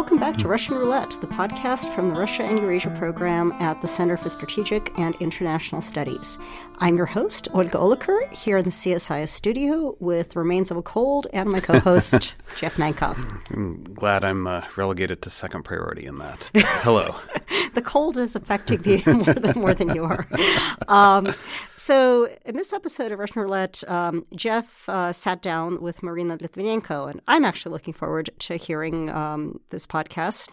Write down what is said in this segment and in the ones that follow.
Welcome back to Russian Roulette, the podcast from the Russia and Eurasia program at the Center for Strategic and International Studies. I'm your host, Olga Oliker, here in the CSIS studio with Remains of a Cold and my co host, Jeff Mankoff. I'm glad I'm uh, relegated to second priority in that. Hello. the cold is affecting me more than, more than you are. Um, so, in this episode of Russian Roulette, um, Jeff uh, sat down with Marina Litvinenko, and I'm actually looking forward to hearing um, this podcast.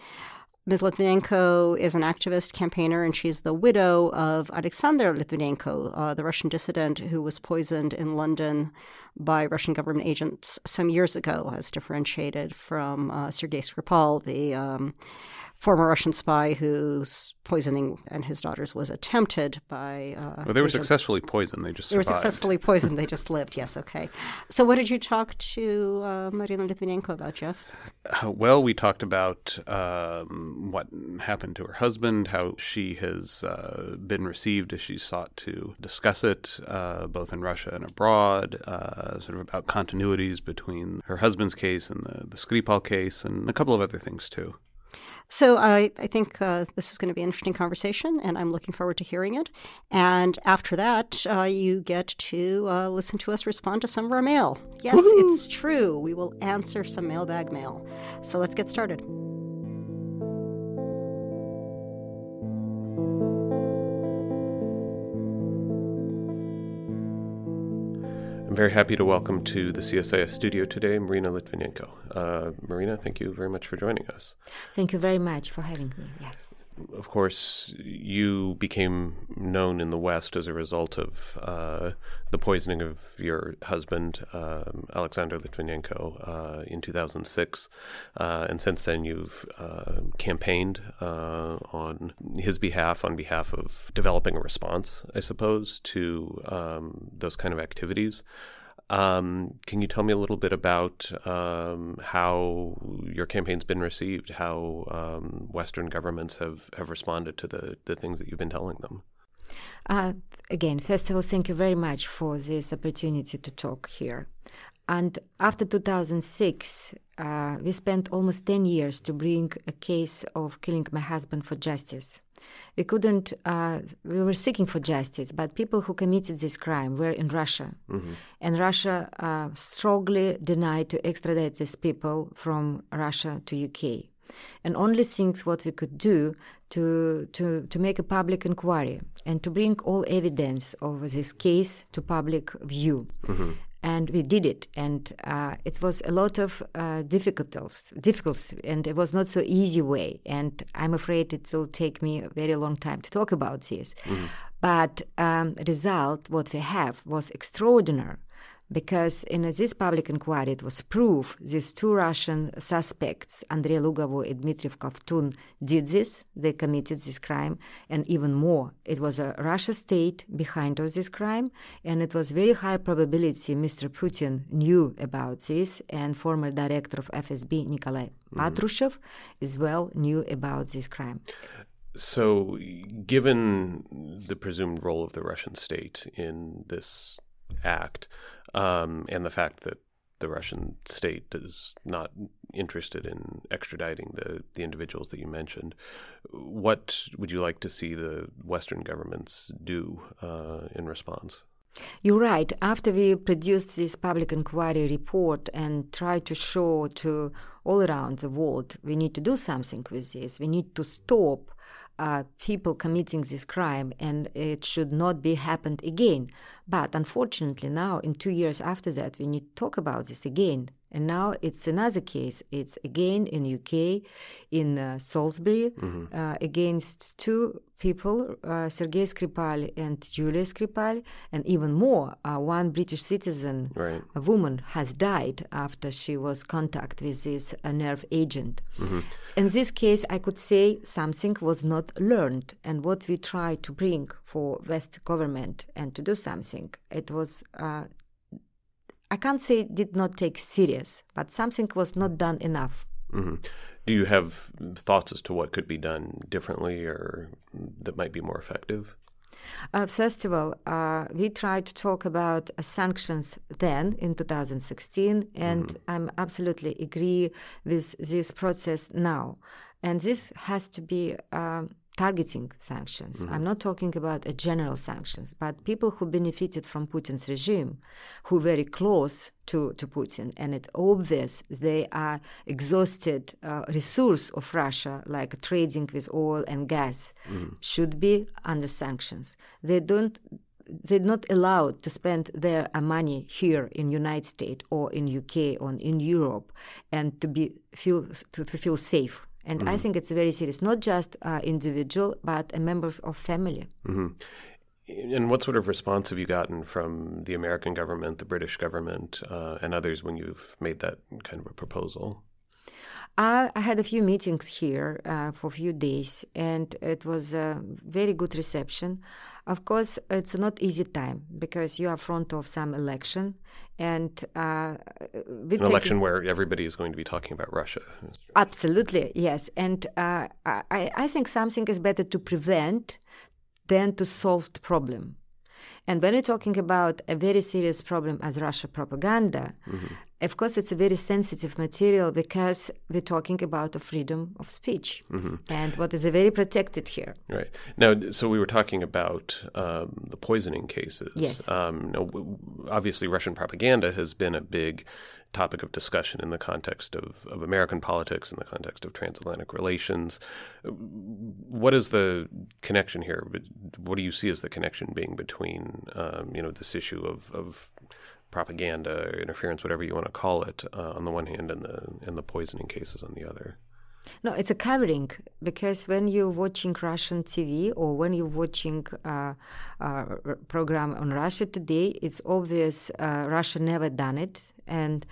Ms. Litvinenko is an activist campaigner, and she's the widow of Alexander Litvinenko, uh, the Russian dissident who was poisoned in London by Russian government agents some years ago, as differentiated from uh, Sergei Skripal, the um, former Russian spy whose poisoning and his daughters was attempted by. Uh, well, they were agents. successfully poisoned. They just they were successfully poisoned. they just lived. Yes. Okay. So, what did you talk to uh, Marina Litvinenko about, Jeff? Uh, well, we talked about um, what happened to her husband, how she has uh, been received as she sought to discuss it, uh, both in Russia and abroad. Uh, sort of about continuities between her husband's case and the the Skripal case, and a couple of other things too. So I, I think uh, this is going to be an interesting conversation, and I'm looking forward to hearing it. And after that, uh, you get to uh, listen to us respond to some of our mail. Yes, Woo-hoo! it's true. We will answer some mailbag mail. So let's get started. I'm very happy to welcome to the CSIS studio today Marina Litvinenko. Uh, Marina, thank you very much for joining us. Thank you very much for having me. Yes of course, you became known in the West as a result of uh, the poisoning of your husband, um, Alexander Litvinenko, uh, in 2006. Uh, and since then, you've uh, campaigned uh, on his behalf, on behalf of developing a response, I suppose, to um, those kind of activities. Um, can you tell me a little bit about um, how your campaign's been received, how um, Western governments have, have responded to the, the things that you've been telling them? Uh, again, first of all, thank you very much for this opportunity to talk here. And after 2006, uh, we spent almost 10 years to bring a case of killing my husband for justice. We couldn't, uh, we were seeking for justice, but people who committed this crime were in Russia. Mm-hmm. And Russia uh, strongly denied to extradite these people from Russia to UK. And only things what we could do to, to, to make a public inquiry and to bring all evidence of this case to public view. Mm-hmm and we did it. And uh, it was a lot of uh, difficulties difficulties and it was not so easy way. And i'm afraid it will take me a very long time to talk about this. Mm-hmm. but um, result what we have was extraordinary because in this public inquiry it was proof these two Russian suspects, Andrei Lugovoy and Dmitry Kovtun, did this, they committed this crime, and even more, it was a Russian state behind of this crime, and it was very high probability Mr. Putin knew about this, and former director of FSB Nikolai mm-hmm. Patrushev as well knew about this crime. So, given the presumed role of the Russian state in this act, um, and the fact that the Russian state is not interested in extraditing the, the individuals that you mentioned. What would you like to see the Western governments do uh, in response? You're right. After we produced this public inquiry report and tried to show to all around the world, we need to do something with this. We need to stop uh, people committing this crime and it should not be happened again. But unfortunately, now in two years after that, we need to talk about this again. And now it's another case. It's again in UK, in uh, Salisbury, mm-hmm. uh, against two people, uh, Sergei Skripal and Julia Skripal, and even more. Uh, one British citizen, right. a woman, has died after she was contact with this uh, nerve agent. Mm-hmm. In this case, I could say something was not learned, and what we tried to bring for West government and to do something, it was uh, I can't say it did not take serious, but something was not done enough. Mm-hmm. Do you have thoughts as to what could be done differently or that might be more effective? Uh, first of all, uh, we tried to talk about uh, sanctions then in 2016, and mm-hmm. I'm absolutely agree with this process now. And this has to be um, targeting sanctions. Mm-hmm. I'm not talking about a general sanctions, but people who benefited from Putin's regime, who are very close to, to Putin, and it's obvious they are exhausted uh, resource of Russia, like trading with oil and gas, mm-hmm. should be under sanctions. They don't they're not allowed to spend their uh, money here in United States or in UK or in Europe and to be feel to, to feel safe and mm-hmm. I think it's very serious, not just uh, individual, but a member of family. Mm-hmm. And what sort of response have you gotten from the American government, the British government, uh, and others when you've made that kind of a proposal? I, I had a few meetings here uh, for a few days, and it was a very good reception. Of course, it's not easy time because you are front of some election, and uh, an election where everybody is going to be talking about Russia. Absolutely, yes. And uh, I, I think something is better to prevent than to solve the problem. And when we're talking about a very serious problem as Russia propaganda, mm-hmm. of course, it's a very sensitive material because we're talking about the freedom of speech mm-hmm. and what is very protected here. Right. Now, so we were talking about um, the poisoning cases. Yes. Um, obviously, Russian propaganda has been a big topic of discussion in the context of, of American politics, in the context of transatlantic relations. What is the connection here? What do you see as the connection being between, um, you know, this issue of, of propaganda, interference, whatever you want to call it, uh, on the one hand, and the and the poisoning cases on the other? No, it's a covering because when you're watching Russian TV or when you're watching a uh, uh, program on Russia Today, it's obvious uh, Russia never done it, and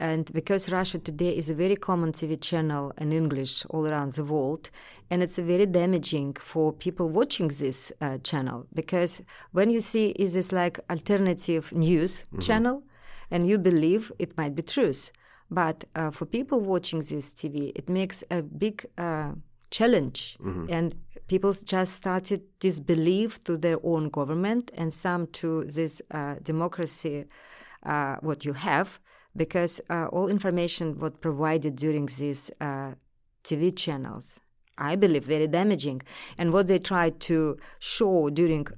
and because Russia Today is a very common TV channel in English all around the world, and it's very damaging for people watching this uh, channel because when you see is this like alternative news mm-hmm. channel, and you believe it might be truth but uh, for people watching this TV, it makes a big uh, challenge, mm-hmm. and people just started disbelief to their own government and some to this uh, democracy uh, what you have because uh, all information was provided during these uh, TV channels. I believe very damaging, and what they tried to show during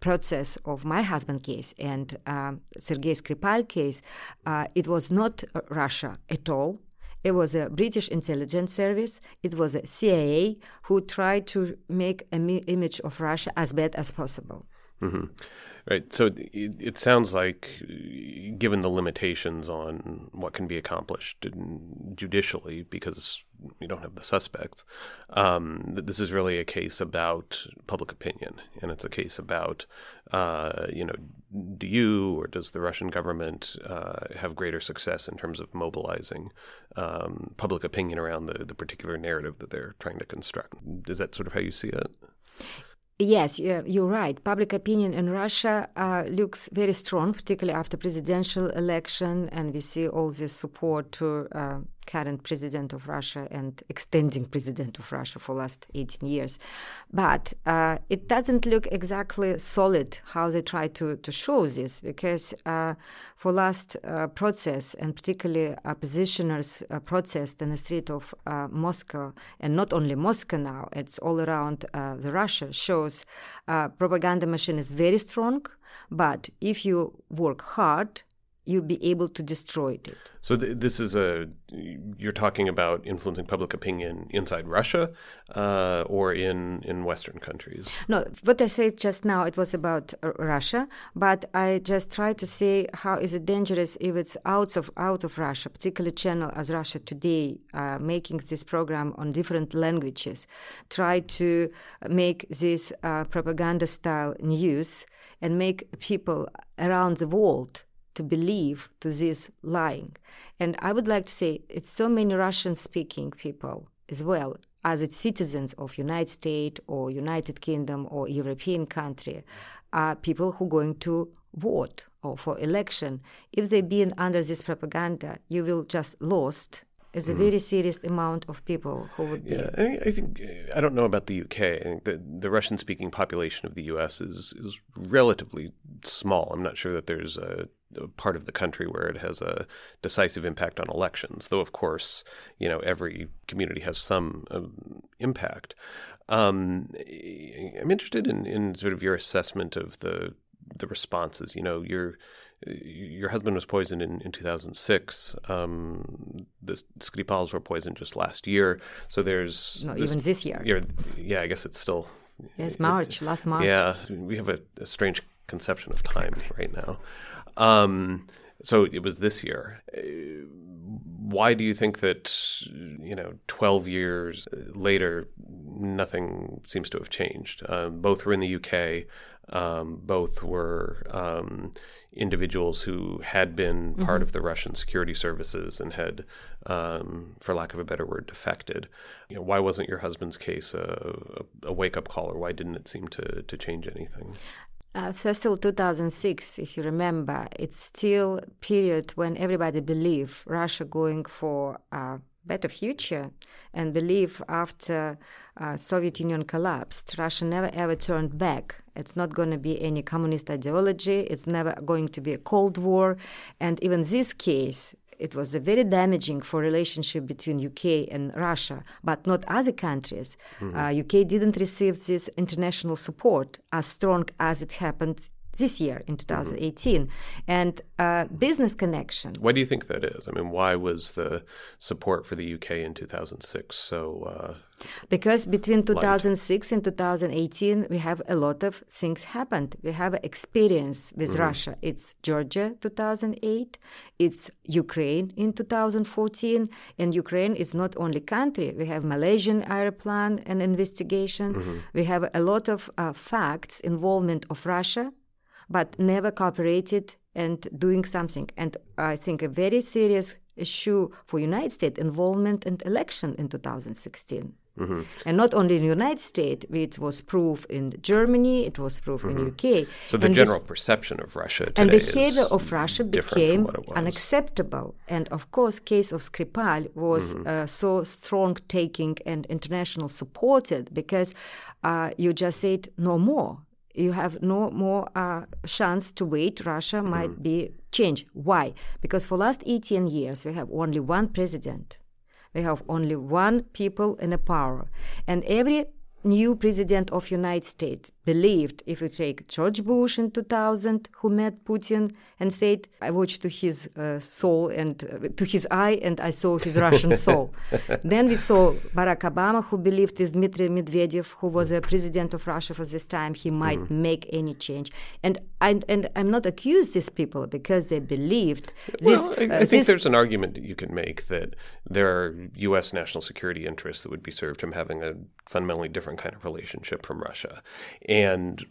process of my husband case and uh, Sergei Skripal case, uh, it was not Russia at all. It was a British intelligence service. It was a CIA who tried to make an image of Russia as bad as possible. Mm-hmm. Right. So it, it, sounds like, given the limitations on what can be accomplished judicially, because you don't have the suspects, um, that this is really a case about public opinion, and it's a case about, uh, you know, do you or does the Russian government uh, have greater success in terms of mobilizing um, public opinion around the, the particular narrative that they're trying to construct? Is that sort of how you see it? Yes, you're right. Public opinion in Russia uh, looks very strong, particularly after presidential election, and we see all this support to uh, current president of Russia and extending president of Russia for last 18 years. But uh, it doesn't look exactly solid how they try to, to show this because uh, for last uh, process and particularly oppositioners uh, protest in the street of uh, Moscow and not only Moscow now, it's all around uh, the Russia shows propaganda machine is very strong. But if you work hard, you'll be able to destroy it. So th- this is a you're talking about influencing public opinion inside Russia uh, or in in Western countries. No, what I said just now it was about uh, Russia, but I just try to say how is it dangerous if it's out of out of Russia, particularly channel as Russia Today, uh, making this program on different languages, try to make this uh, propaganda style news and make people around the world to believe to this lying. And I would like to say it's so many Russian speaking people as well as its citizens of United States or United Kingdom or European country are people who are going to vote or for election. If they been under this propaganda, you will just lost It's a very serious amount of people who would be. Yeah, I, I think I don't know about the UK. I think the the Russian speaking population of the US is is relatively small. I'm not sure that there's a, a part of the country where it has a decisive impact on elections. Though of course, you know, every community has some um, impact. Um, I'm interested in, in sort of your assessment of the the responses. You know, your your husband was poisoned in, in 2006. Um, the Skripals were poisoned just last year. So there's no, this, even this year. Yeah, I guess it's still. Yes, March, it, last March. Yeah, we have a, a strange conception of time right now. Um, so it was this year. Uh, why do you think that, you know, 12 years later, nothing seems to have changed? Um, both were in the UK. Um, both were um, individuals who had been mm-hmm. part of the Russian security services and had, um, for lack of a better word, defected. You know, why wasn't your husband's case a, a wake up call, or why didn't it seem to, to change anything? Uh, of all, 2006, if you remember, it's still period when everybody believed Russia going for a better future and believe after uh, Soviet Union collapsed, Russia never ever turned back. It's not going to be any communist ideology. It's never going to be a Cold War. And even this case, it was very damaging for relationship between UK and Russia, but not other countries. Mm-hmm. Uh, UK didn't receive this international support as strong as it happened this year in 2018 mm-hmm. and uh, business connection. Why do you think that is? I mean why was the support for the uk in 2006 so uh, because between 2006 light? and 2018 we have a lot of things happened. We have experience with mm-hmm. russia. It's georgia 2008 it's ukraine in 2014 and ukraine is not only country. We have malaysian airplane and investigation. Mm-hmm. we have a lot of uh, facts involvement of russia but never cooperated and doing something. And I think a very serious issue for United States involvement in election in 2016. Mm-hmm. And not only in the United States, it was proof in Germany, it was proof mm-hmm. in UK. So the and general perception of Russia and behavior of Russia became unacceptable. And of course, case of Skripal was mm-hmm. uh, so strong taking and international supported because uh, you just said no more you have no more uh, chance to wait. Russia mm-hmm. might be changed. Why? Because for last 18 years we have only one president. We have only one people in a power, and every new president of United States believed if you take George Bush in 2000 who met Putin and said I watched to his uh, soul and uh, to his eye and I saw his Russian soul. Then we saw Barack Obama who believed with Dmitry Medvedev who was a president of Russia for this time. He might mm. make any change. And I, and I'm not accused these people because they believed this, well, I, I uh, think there's an argument that you can make that there are US national security interests that would be served from having a fundamentally different kind of relationship from Russia and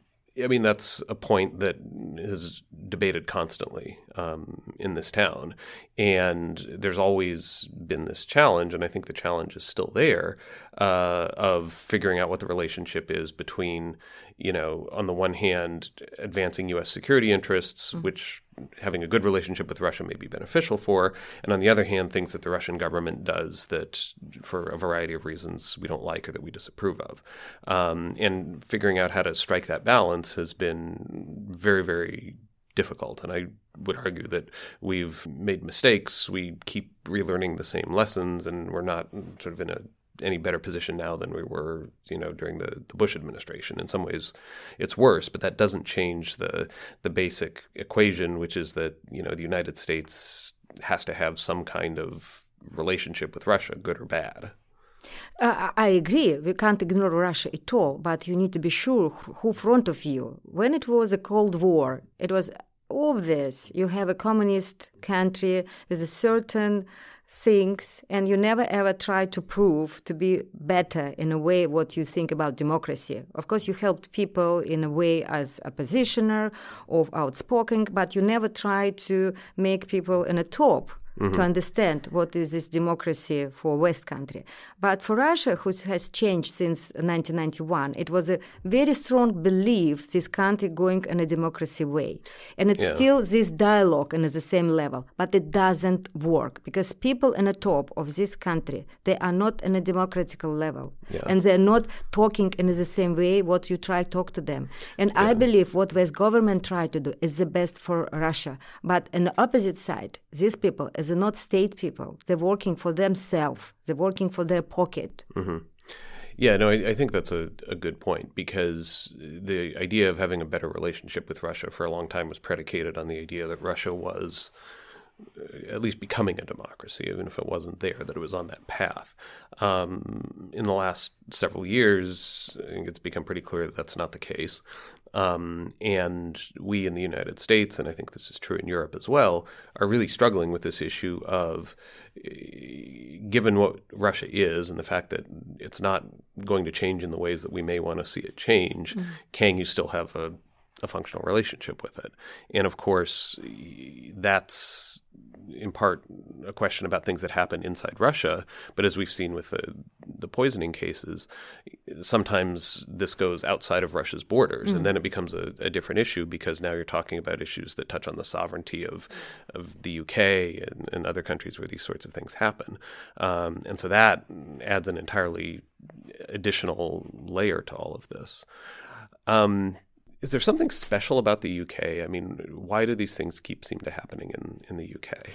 I mean, that's a point that is debated constantly um, in this town. And there's always been this challenge, and I think the challenge is still there, uh, of figuring out what the relationship is between, you know, on the one hand, advancing U.S. security interests, mm-hmm. which having a good relationship with Russia may be beneficial for, and on the other hand, things that the Russian government does that, for a variety of reasons, we don't like or that we disapprove of. Um, and figuring out how to strike that balance has been very, very difficult. And I would argue that we've made mistakes. We keep relearning the same lessons, and we're not sort of in a any better position now than we were, you know, during the, the Bush administration. In some ways, it's worse, but that doesn't change the the basic equation, which is that you know the United States has to have some kind of relationship with Russia, good or bad. Uh, I agree. We can't ignore Russia at all, but you need to be sure who front of you. When it was a Cold War, it was obvious you have a communist country with certain things and you never ever try to prove to be better in a way what you think about democracy. Of course you helped people in a way as a positioner or outspoken but you never try to make people in a top mm-hmm. to understand what is this democracy for West country. But for Russia, who has changed since 1991, it was a very strong belief this country going in a democracy way. And it's yeah. still this dialogue and at the same level, but it doesn't work because people in the top of this country, they are not in a democratical level. Yeah. And they're not talking in the same way what you try to talk to them. And yeah. I believe what West government try to do is the best for Russia. But on the opposite side, these people, as not state people, they're working for themselves. They're working for their pocket. Mm-hmm. Yeah, no, I, I, think that's a, a good point because the idea of having a better relationship with Russia for a long time was predicated on the idea that Russia was uh, at least becoming a democracy, even if it wasn't there, that it was on that path. Um, in the last several years, I think it's become pretty clear that that's not the case. Um, and we in the United States, and I think this is true in Europe as well, are really struggling with this issue of eh, given what Russia is and the fact that it's not going to change in the ways that we may want to see it change, mm-hmm. can you still have a, a functional relationship with it? And of course, that's in part a question about things that happen inside Russia. But as we've seen with the, the poisoning cases, sometimes this goes outside of Russia's borders, mm. and then it becomes a, a, different issue because now you're talking about issues that touch on the sovereignty of of the UK and, and other countries where these sorts of things happen. Um, and so that adds an entirely additional layer to all of this. Um, is there something special about the UK? I mean, why do these things keep seem to happening in, in the UK?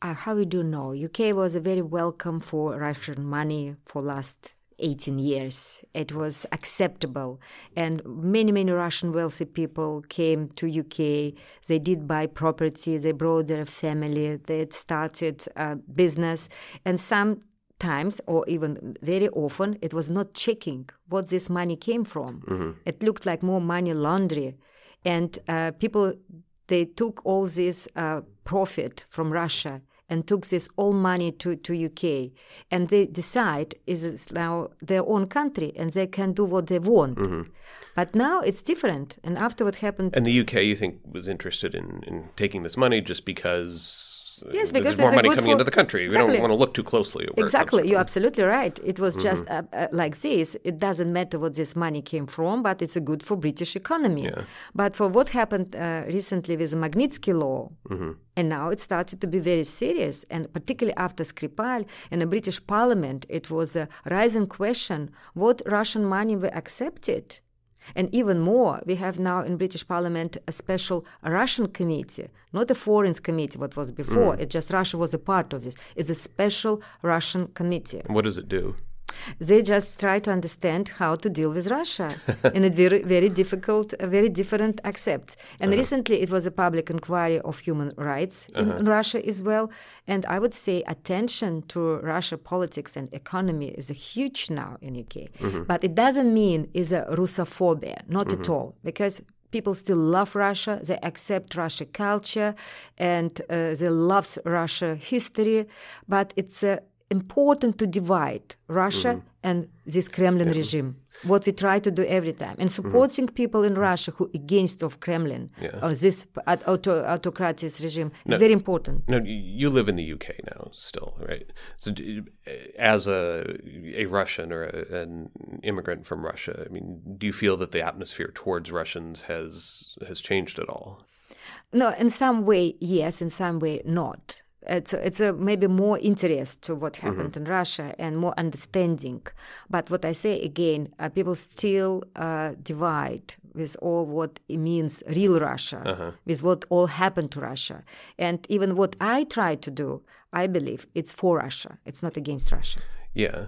Uh, how we do know? UK was a very welcome for Russian money for last 18 years. It was acceptable. And many, many Russian wealthy people came to UK. They did buy property. They brought their family. They started a business. And some times or even very often it was not checking what this money came from mm-hmm. it looked like more money laundry and uh, people they took all this uh, profit from russia and took this all money to, to UK, and they decide is now their own country and they can do what they want. Mm-hmm. But now it's different. And after what happened, and the UK, you think, was interested in, in taking this money just because yes, because there's more money coming for... into the country. Exactly. We don't want to look too closely at where exactly. You're absolutely right. It was mm-hmm. just uh, uh, like this. It doesn't matter what this money came from, but it's a good for British economy. Yeah. But for what happened uh, recently with the Magnitsky law, mm-hmm. and now it started to be very serious, and particularly after Skripal in the British Parliament, it was a rising question: what Russian money were accepted and even more, we have now in British Parliament a special Russian committee, not a foreign committee, what was before. Mm. It just Russia was a part of this. It's a special Russian committee. And what does it do? They just try to understand how to deal with Russia in a very, very difficult, very different accept. And uh-huh. recently, it was a public inquiry of human rights in uh-huh. Russia as well. And I would say attention to Russia politics and economy is huge now in UK. Mm-hmm. But it doesn't mean is a Russophobia, not mm-hmm. at all, because people still love Russia. They accept Russia culture and uh, they love Russia history. But it's a important to divide Russia mm-hmm. and this Kremlin yeah. regime. What we try to do every time, and mm-hmm. supporting mm-hmm. people in Russia who against of Kremlin yeah. or this auto, autocratic regime no, is very important. No, you live in the UK now, still, right? So, as a a Russian or a, an immigrant from Russia, I mean, do you feel that the atmosphere towards Russians has has changed at all? No, in some way, yes. In some way, not it's it's a maybe more interest to what happened mm-hmm. in Russia and more understanding. But what I say again, uh, people still uh, divide with all what it means real Russia, uh-huh. with what all happened to Russia, and even what I try to do, I believe it's for Russia. It's not against Russia. Yeah.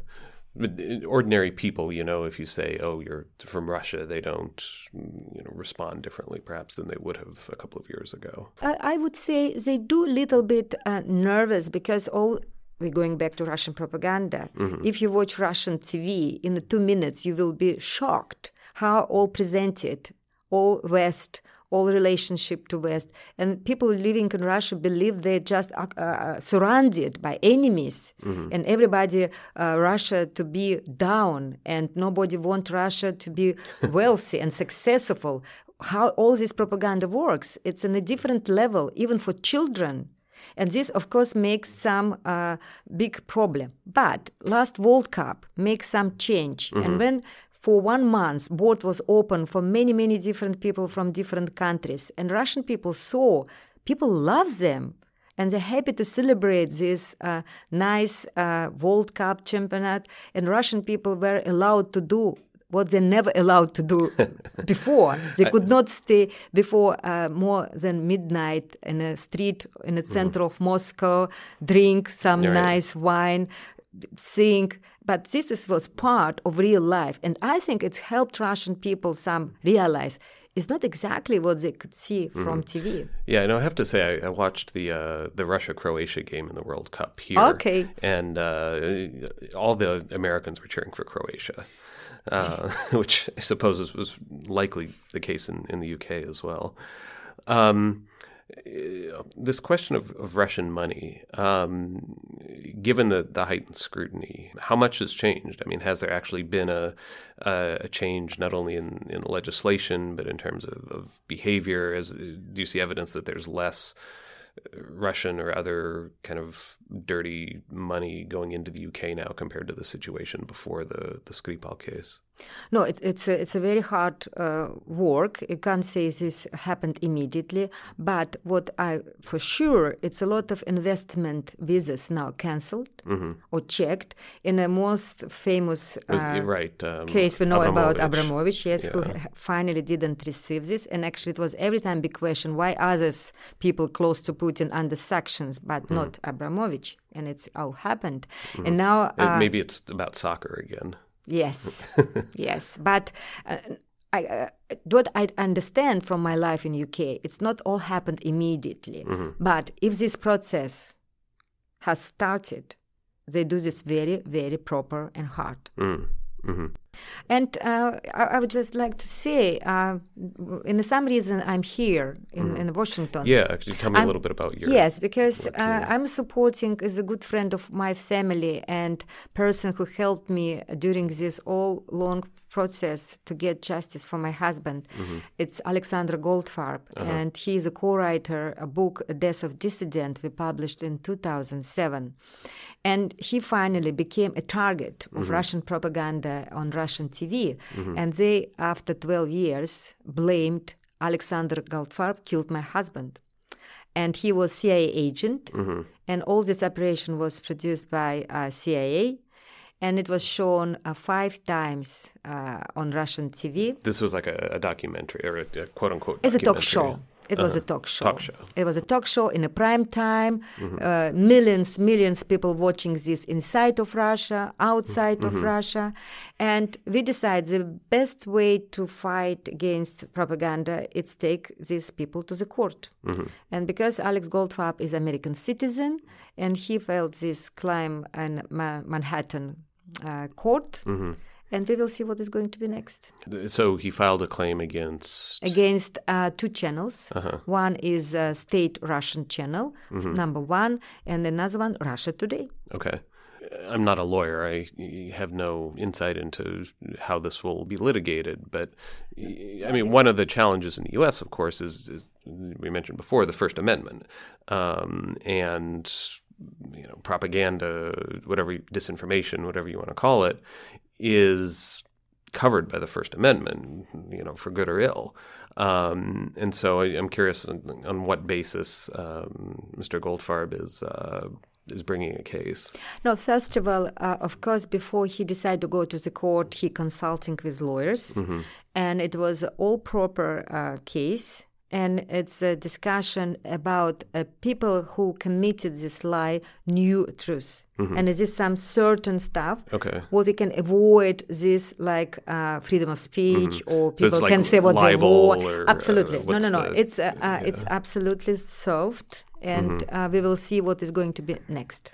Uh, ordinary people, you know, if you say, "Oh, you're from Russia," they don't, you know, respond differently, perhaps than they would have a couple of years ago. I would say they do a little bit uh, nervous because all we're going back to Russian propaganda. Mm-hmm. If you watch Russian TV, in the two minutes you will be shocked how all presented, all West, all relationship to West. And people living in Russia believe they're just uh, uh, surrounded by enemies, mm-hmm. and everybody uh, Russia to be down, and nobody want Russia to be wealthy and successful. How all this propaganda works? It's on a different level, even for children. And this, of course, makes some uh, big problem. But last World Cup makes some change. And when for one month board was open for many, many different people from different countries, and Russian people saw people love them. And they're happy to celebrate this uh, nice uh, World Cup championship. And Russian people were allowed to do what they never allowed to do before. They could not stay before uh, more than midnight in a street in the center of Moscow, drink some nice wine, sing. But this is, was part of real life, and I think it's helped Russian people some realize it's not exactly what they could see from TV. Yeah, no, I have to say I, I watched the uh, the Russia Croatia game in the World Cup here. Okay. and uh, all the Americans were cheering for Croatia, uh, which I suppose was likely the case in, in the UK as well. Um, this question of, of Russian money, um, given the, the heightened scrutiny, how much has changed? I mean, has there actually been a, a, a change not only in, in legislation, but in terms of, of behavior? As, do you see evidence that there's less Russian or other kind of dirty money going into the UK now compared to the situation before the, the Skripal case? No, it, it's a, it's a very hard uh, work. You can't say this happened immediately, but what I for sure it's a lot of investment visas now cancelled or checked. In a most famous Was- uh, right. Um, case we know about Abramovich. Abramovich, yes, who Yeah. ha- finally didn't receive this. And actually, it was every time big question why others people close to Putin under sanctions, but Mm-hmm. not Abramovich. And it's all happened. And now Uh, uh, maybe it's about soccer again. Yes, yes, but uh, I, uh, what I understand from my life in UK, it's not all happened immediately. But if this process has started, they do this very, very proper and hard. Mm. Hmm And uh, I, I would just like to say, uh, in some reason, I'm here in, in Washington. Yeah, could you tell me a I'm- little bit about your Yes, because uh, I'm supporting as a good friend of my family and person who helped me during this all long process to get justice for my husband. It's Alexander Goldfarb, and he is a co-writer a book, A Death of Dissident, we published in 2007. And he finally became a target of Russian propaganda on Russian TV. And they, after 12 years, blamed Alexander Goldfarb killed my husband. And he was CIA agent, and all this operation was produced by uh, CIA, and it was shown uh, five times uh, on Russian TV This was like a, a documentary or a, a quote unquote. as a talk show. It was a uh, talk show. Talk show. It was a talk show in a prime time. Mm-hmm. Uh, millions, millions people watching this inside of Russia, outside of mm-hmm. Russia, and we decided the best way to fight against propaganda is take these people to the court. Mm-hmm. And because Alex Goldfarb is American citizen, and he filed this claim in Ma- Manhattan uh, court, and we will see what is going to be next So he filed a claim against. against uh, two channels. Uh-huh. One is uh, state Russian channel, Mm-hmm. number one, and another one Russia Today. Okay. I'm not a lawyer. I have no insight into how this will be litigated. But I mean, one of the challenges in the U.S., of course, is, is we mentioned before the First Amendment, um, and you know, propaganda, whatever disinformation, whatever you want to call it, is covered by the First Amendment. You know, for good or ill. Um, and so I, I'm curious on, on what basis um, Mr. Goldfarb is uh, is bringing a case. No, first of all, uh, of course, before he decided to go to the court, he consulting with lawyers, Mm-hmm. and it was all proper uh, case. And it's a discussion about uh, people who committed this lie knew truth, and is this some certain stuff Mm-hmm. Okay. what we can avoid this like uh, freedom of speech or Mm-hmm. So it's people like can say what they want. or, uh, absolutely, no, no, no. the- It's uh, uh, it's absolutely solved, and Mm-hmm. uh, we will see what is going to be next.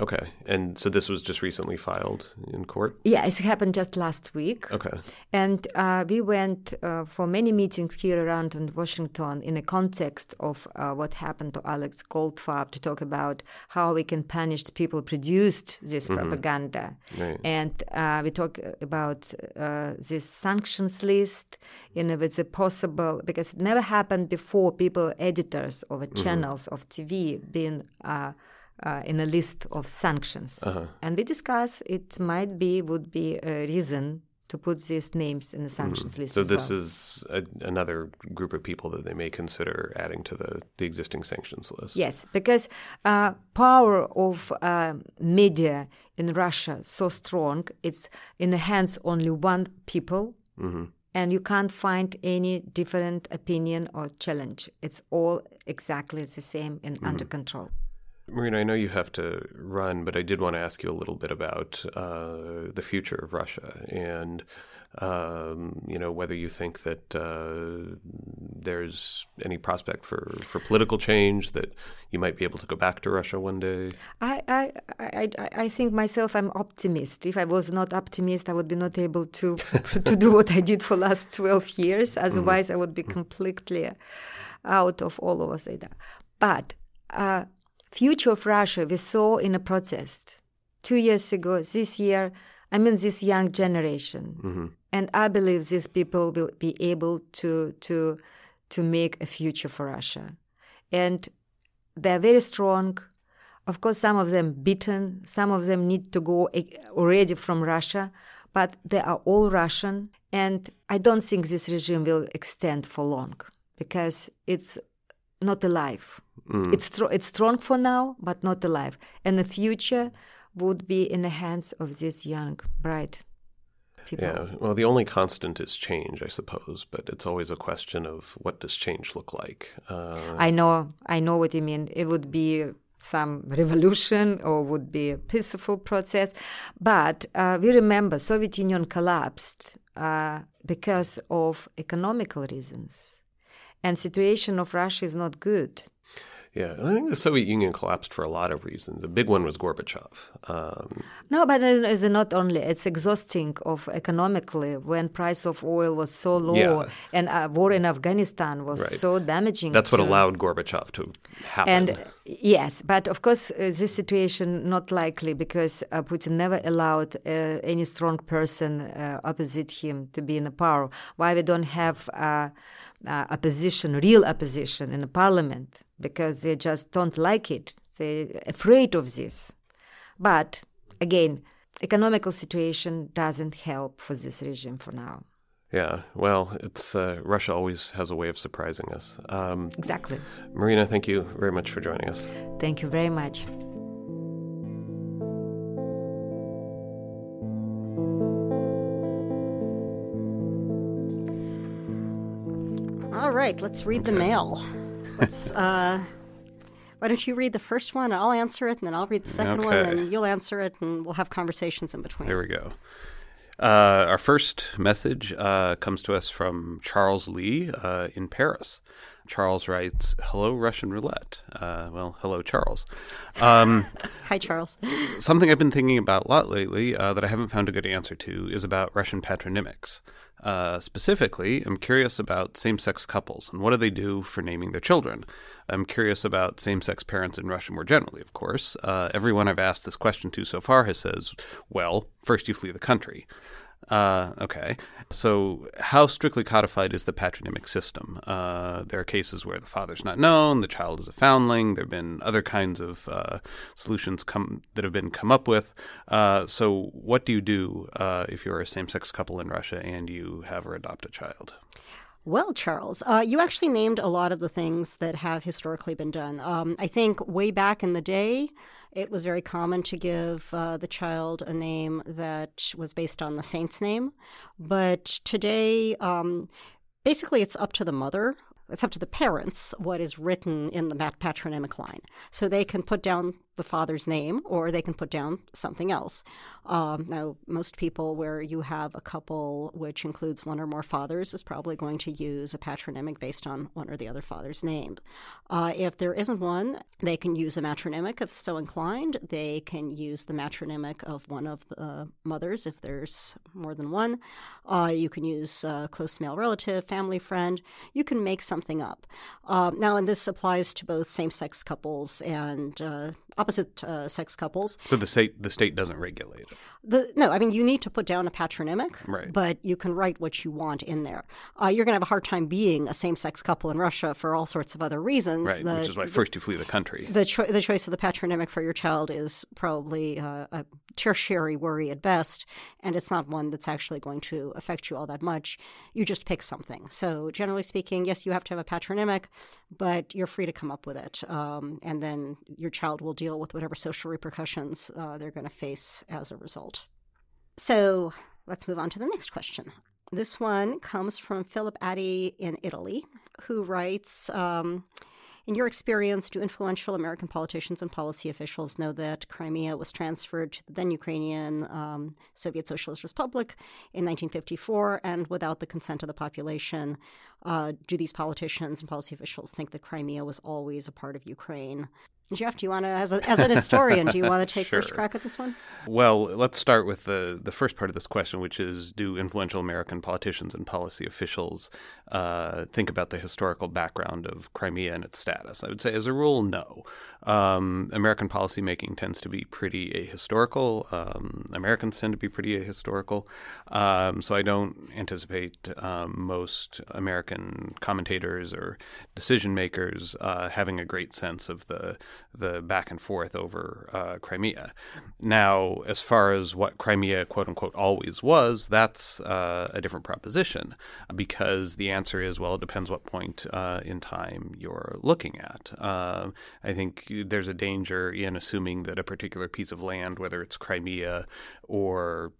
Okay. And so this was just recently filed in court? Yeah, it happened just last week. Okay. And uh, we went uh, for many meetings here around in Washington in a context of uh, what happened to Alex Goldfarb to talk about how we can punish the people who produced this Mm-hmm. propaganda. Right. And uh, we talk about uh, this sanctions list, you know, it's a possible, because it never happened before people, editors of Mm-hmm. channels of TV being uh, in a list of sanctions. Uh-huh. And we discuss it might be, would be a reason to put these names in the sanctions list. Mm-hmm. So this well. is a, another group of people that they may consider adding to the, the existing sanctions list. Yes, because uh, power of uh, media in Russia so strong. It's in the hands only one people, Mm-hmm. and you can't find any different opinion or challenge. It's all exactly the same and Mm-hmm. under control. Marina, I know you have to run, but I did want to ask you a little bit about uh, the future of Russia and, um, you know, whether you think that uh, there's any prospect for, for political change, that you might be able to go back to Russia one day. I, I, I, I- think myself I'm optimist. If I was not optimist, I would be not able to to do what I did for the last 12 years. Otherwise, I would be completely out of all of it. But uh, future of Russia we saw in a protest two years ago. This year, I mean this young generation, mm-hmm. and I believe these people will be able to to to make a future for Russia, and they're very strong. Of course, some of them beaten, some of them need to go already from Russia, but they are all Russian. And I don't think this regime will extend for long because it's not alive. It's, stro- it's strong for now, but not alive. And the future would be in the hands of these young, bright people. Yeah. Well, the only constant is change, I suppose, but it's always a question of what does change look like. Uh, I know, I know what you mean. It would be some revolution or would be a peaceful process, but uh, we remember Soviet Union collapsed uh, because of economical reasons, and situation of Russia is not good. Yeah. I think the Soviet Union collapsed for a lot of reasons. A big one was Gorbachev. Um, No, but it's not only it's exhausting of economically when price of oil was so low Yeah. and uh, war in Afghanistan was Right. so damaging. that's what allowed Gorbachev to happen. And yes, but of course, uh, this situation not likely because uh, Putin never allowed uh, any strong person uh, opposite him to be in the power. Why we don't have uh, uh, opposition, real opposition in the parliament? Because they just don't like it. They're afraid of this. But again, economical situation doesn't help for this regime for now. yeah. Well, it's uh, Russia always has a way of surprising us. Um, Exactly. Marina, thank you very much for joining us. Thank you very much. All right, let's read the mail. Let's. Uh, why don't you read the first one? and I'll answer it, and then I'll read the second one, and you'll answer it, and we'll have conversations in between. There we go. Uh, our first message uh, comes to us from Charles Lee uh, in Paris. Charles writes, "Hello, Russian roulette." Uh, well, hello, Charles. Um, Hi, Charles. something I've been thinking about a lot lately uh, that I haven't found a good answer to is about Russian patronymics. Uh, specifically, I'm curious about same-sex couples and what do they do for naming their children. I'm curious about same-sex parents in Russia more generally. Of course, uh, everyone I've asked this question to so far has says, "Well, first you flee the country." Uh, okay. So, how strictly codified is the patronymic system? Uh, there are cases where the father's not known, the child is a foundling. There have been other kinds of uh, solutions come that have been come up with. Uh, so, what do you do uh, if you're a same-sex couple in Russia and you have or adopt a child? Well, Charles, uh, you actually named a lot of the things that have historically been done. Um, I think way back in the day, it was very common to give uh, the child a name that was based on the saint's name. But today, um, basically, it's up to the mother. It's up to the parents what is written in the pat- patronymic line. So they can put down the father's name or they can put down something else. Um, now, most people where you have a couple which includes one or more fathers is probably going to use a patronymic based on one or the other father's name. Uh, if there isn't one, they can use a matronymic if so inclined. They can use the matronymic of one of the mothers if there's more than one. Uh, you can use a close male relative, family friend. You can make something up. Uh, now, and this applies to both same sex couples and uh, opposite uh, sex couples. So the state the state doesn't regulate it. The, no, I mean you need to put down a patronymic, Right. but you can write what you want in there. Uh, you're going to have a hard time being a same-sex couple in Russia for all sorts of other reasons. Right, The- which is why first you flee the country. the, cho- the choice of the patronymic for your child is probably uh, a tertiary worry at best, and it's not one that's actually going to affect you all that much. You just pick something. So, generally speaking, yes, you have to have a patronymic, but you're free to come up with it. Um, and then your child will deal with whatever social repercussions uh, they're going to face as a result. So, let's move on to the next question. This one comes from Philip Addy in Italy, who writes. Um, in your experience, do influential American politicians and policy officials know that Crimea was transferred to the then Ukrainian um, Soviet Socialist Republic in 1954 and without the consent of the population? Uh, do these politicians and policy officials think that Crimea was always a part of Ukraine? Jeff, do you want to, as, a, as an historian, do you want to take first crack at this one? Well, let's start with the, the first part of this question, which is do influential American politicians and policy officials uh, think about the historical background of Crimea and its status? I would say, as a rule, no. Um, American policymaking tends to be pretty ahistorical. Um, Americans tend to be pretty ahistorical. Um, so I don't anticipate um, most American commentators or decision makers uh, having a great sense of the the back and forth over uh, Crimea. Now, as far as what Crimea "quote unquote" always was, that's uh, a different proposition because the answer is well, it depends what point uh, in time you're looking at. Uh, I think there's a danger in assuming that a particular piece of land, whether it's Crimea or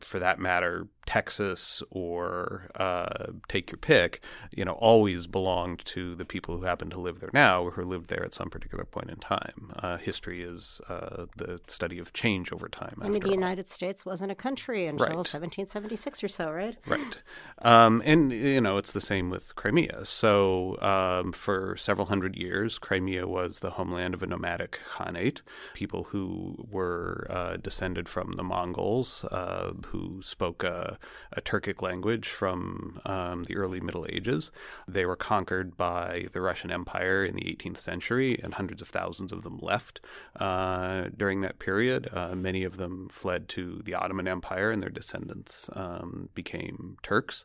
for that matter, Texas or uh, take your pick, you know, always belonged to the people who happen to live there now or who lived there at some particular point in time. Uh, history is uh, the study of change over time. I mean, the all. United States wasn't a country until Right. 1776 or so, right? Right. Um, and, you know, it's the same with Crimea. So, um, for several hundred years, Crimea was the homeland of a nomadic khanate, people who were uh, descended from the Mongols, uh, who spoke a, a Turkic language from um, the early Middle Ages. They were conquered by the Russian Empire in the 18th century, and hundreds of thousands of them left uh, during that period. Uh, many of them fled to the Ottoman Empire, and their descendants um, became Turks.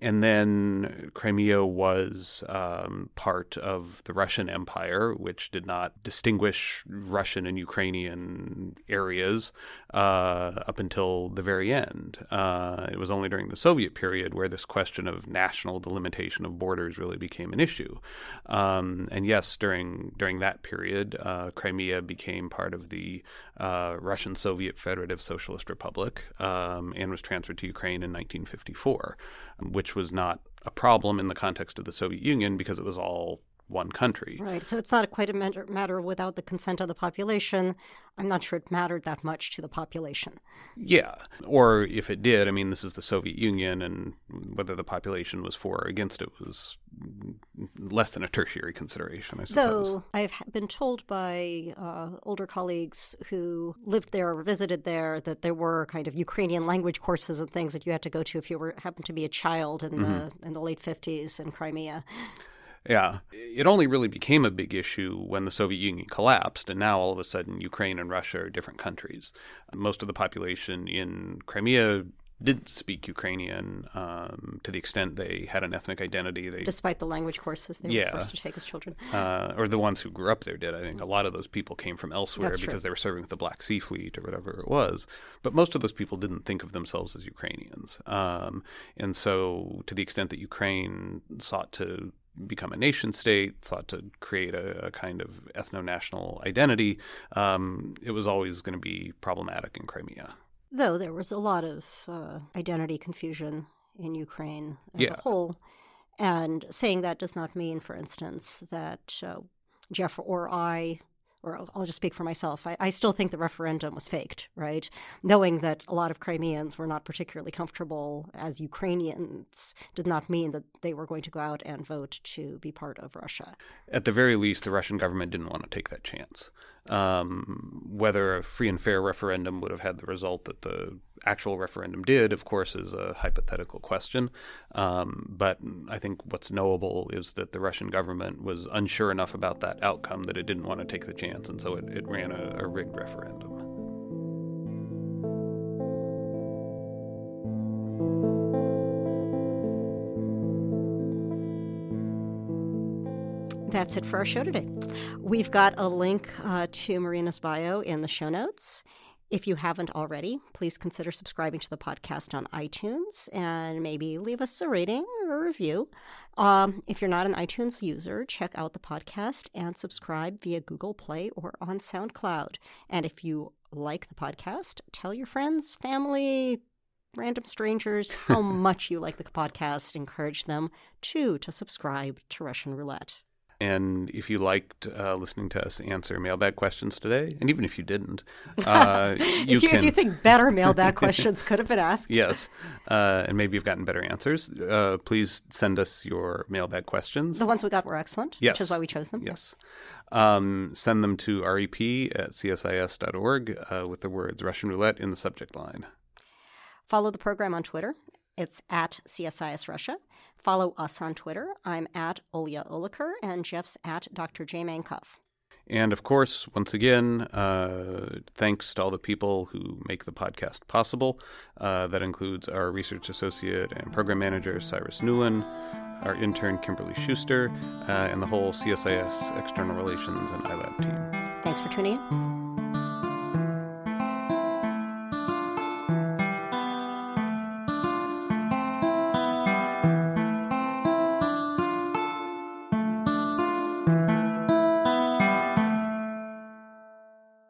And then Crimea was um, part of the Russian Empire, which did not distinguish Russian and Ukrainian areas uh, up until the very end. Uh, it was only during the Soviet period where this question of national delimitation of borders really became an issue. Um, and yes, during during that period, uh, Crimea became part of the uh, Russian Soviet Federative Socialist Republic um, and was transferred to Ukraine in 1954, which was not a problem in the context of the Soviet Union because it was all one country. Right. So it's not quite a matter, matter of without the consent of the population. I'm not sure it mattered that much to the population. Yeah. Or if it did, I mean, this is the Soviet Union, and whether the population was for or against it was less than a tertiary consideration, I suppose. Though I've been told by uh, older colleagues who lived there or visited there that there were kind of Ukrainian language courses and things that you had to go to if you were happened to be a child in the in the late 50s in Crimea. Yeah. It only really became a big issue when the Soviet Union collapsed, and now all of a sudden Ukraine and Russia are different countries. Most of the population in Crimea didn't speak Ukrainian um, to the extent they had an ethnic identity. They Despite the language courses they Yeah. were forced to take as children. uh, or the ones who grew up there did. I think a lot of those people came from elsewhere That's true. because they were serving with the Black Sea Fleet or whatever it was. But most of those people didn't think of themselves as Ukrainians. Um, and so, to the extent that Ukraine sought to become a nation state, sought to create a, a kind of ethno national identity, um, it was always going to be problematic in Crimea. Though there was a lot of uh, identity confusion in Ukraine as Yeah. a whole. And saying that does not mean, for instance, that uh, Jeff or I or I'll just speak for myself, I, I, still think the referendum was faked, right? Knowing that a lot of Crimeans were not particularly comfortable as Ukrainians did not mean that they were going to go out and vote to be part of Russia. At the very least, the Russian government didn't want to take that chance. Um, whether a free and fair referendum would have had the result that the actual referendum did, of course, is a hypothetical question. Um, but I think what's knowable is that the Russian government was unsure enough about that outcome that it didn't want to take the chance, and so it, it ran a, a rigged referendum. That's it for our show today. We've got a link uh, to Marina's bio in the show notes. If you haven't already, please consider subscribing to the podcast on iTunes and maybe leave us a rating or a review. Um, if you're not an iTunes user, check out the podcast and subscribe via Google Play or on SoundCloud. And if you like the podcast, tell your friends, family, random strangers how much you like the podcast. Encourage them too to subscribe to Russian Roulette. And if you liked uh, listening to us answer mailbag questions today, and even if you didn't, uh, you if, you, can. If you think better mailbag questions could have been asked, yes, uh, and maybe you've gotten better answers, uh, please send us your mailbag questions. The ones we got were excellent, yes. which is why we chose them. Yes. Um, send them to rep at csis.org uh, with the words Russian roulette in the subject line. Follow the program on Twitter. It's at CSIS Russia. Follow us on Twitter. I'm at Olya Oliker, and Jeff's at Dr. J. Mankoff. And of course, once again, uh, thanks to all the people who make the podcast possible. Uh, that includes our research associate and program manager, Cyrus Newlin, our intern, Kimberly Schuster, uh, and the whole CSIS external relations and iLab team. Thanks for tuning in.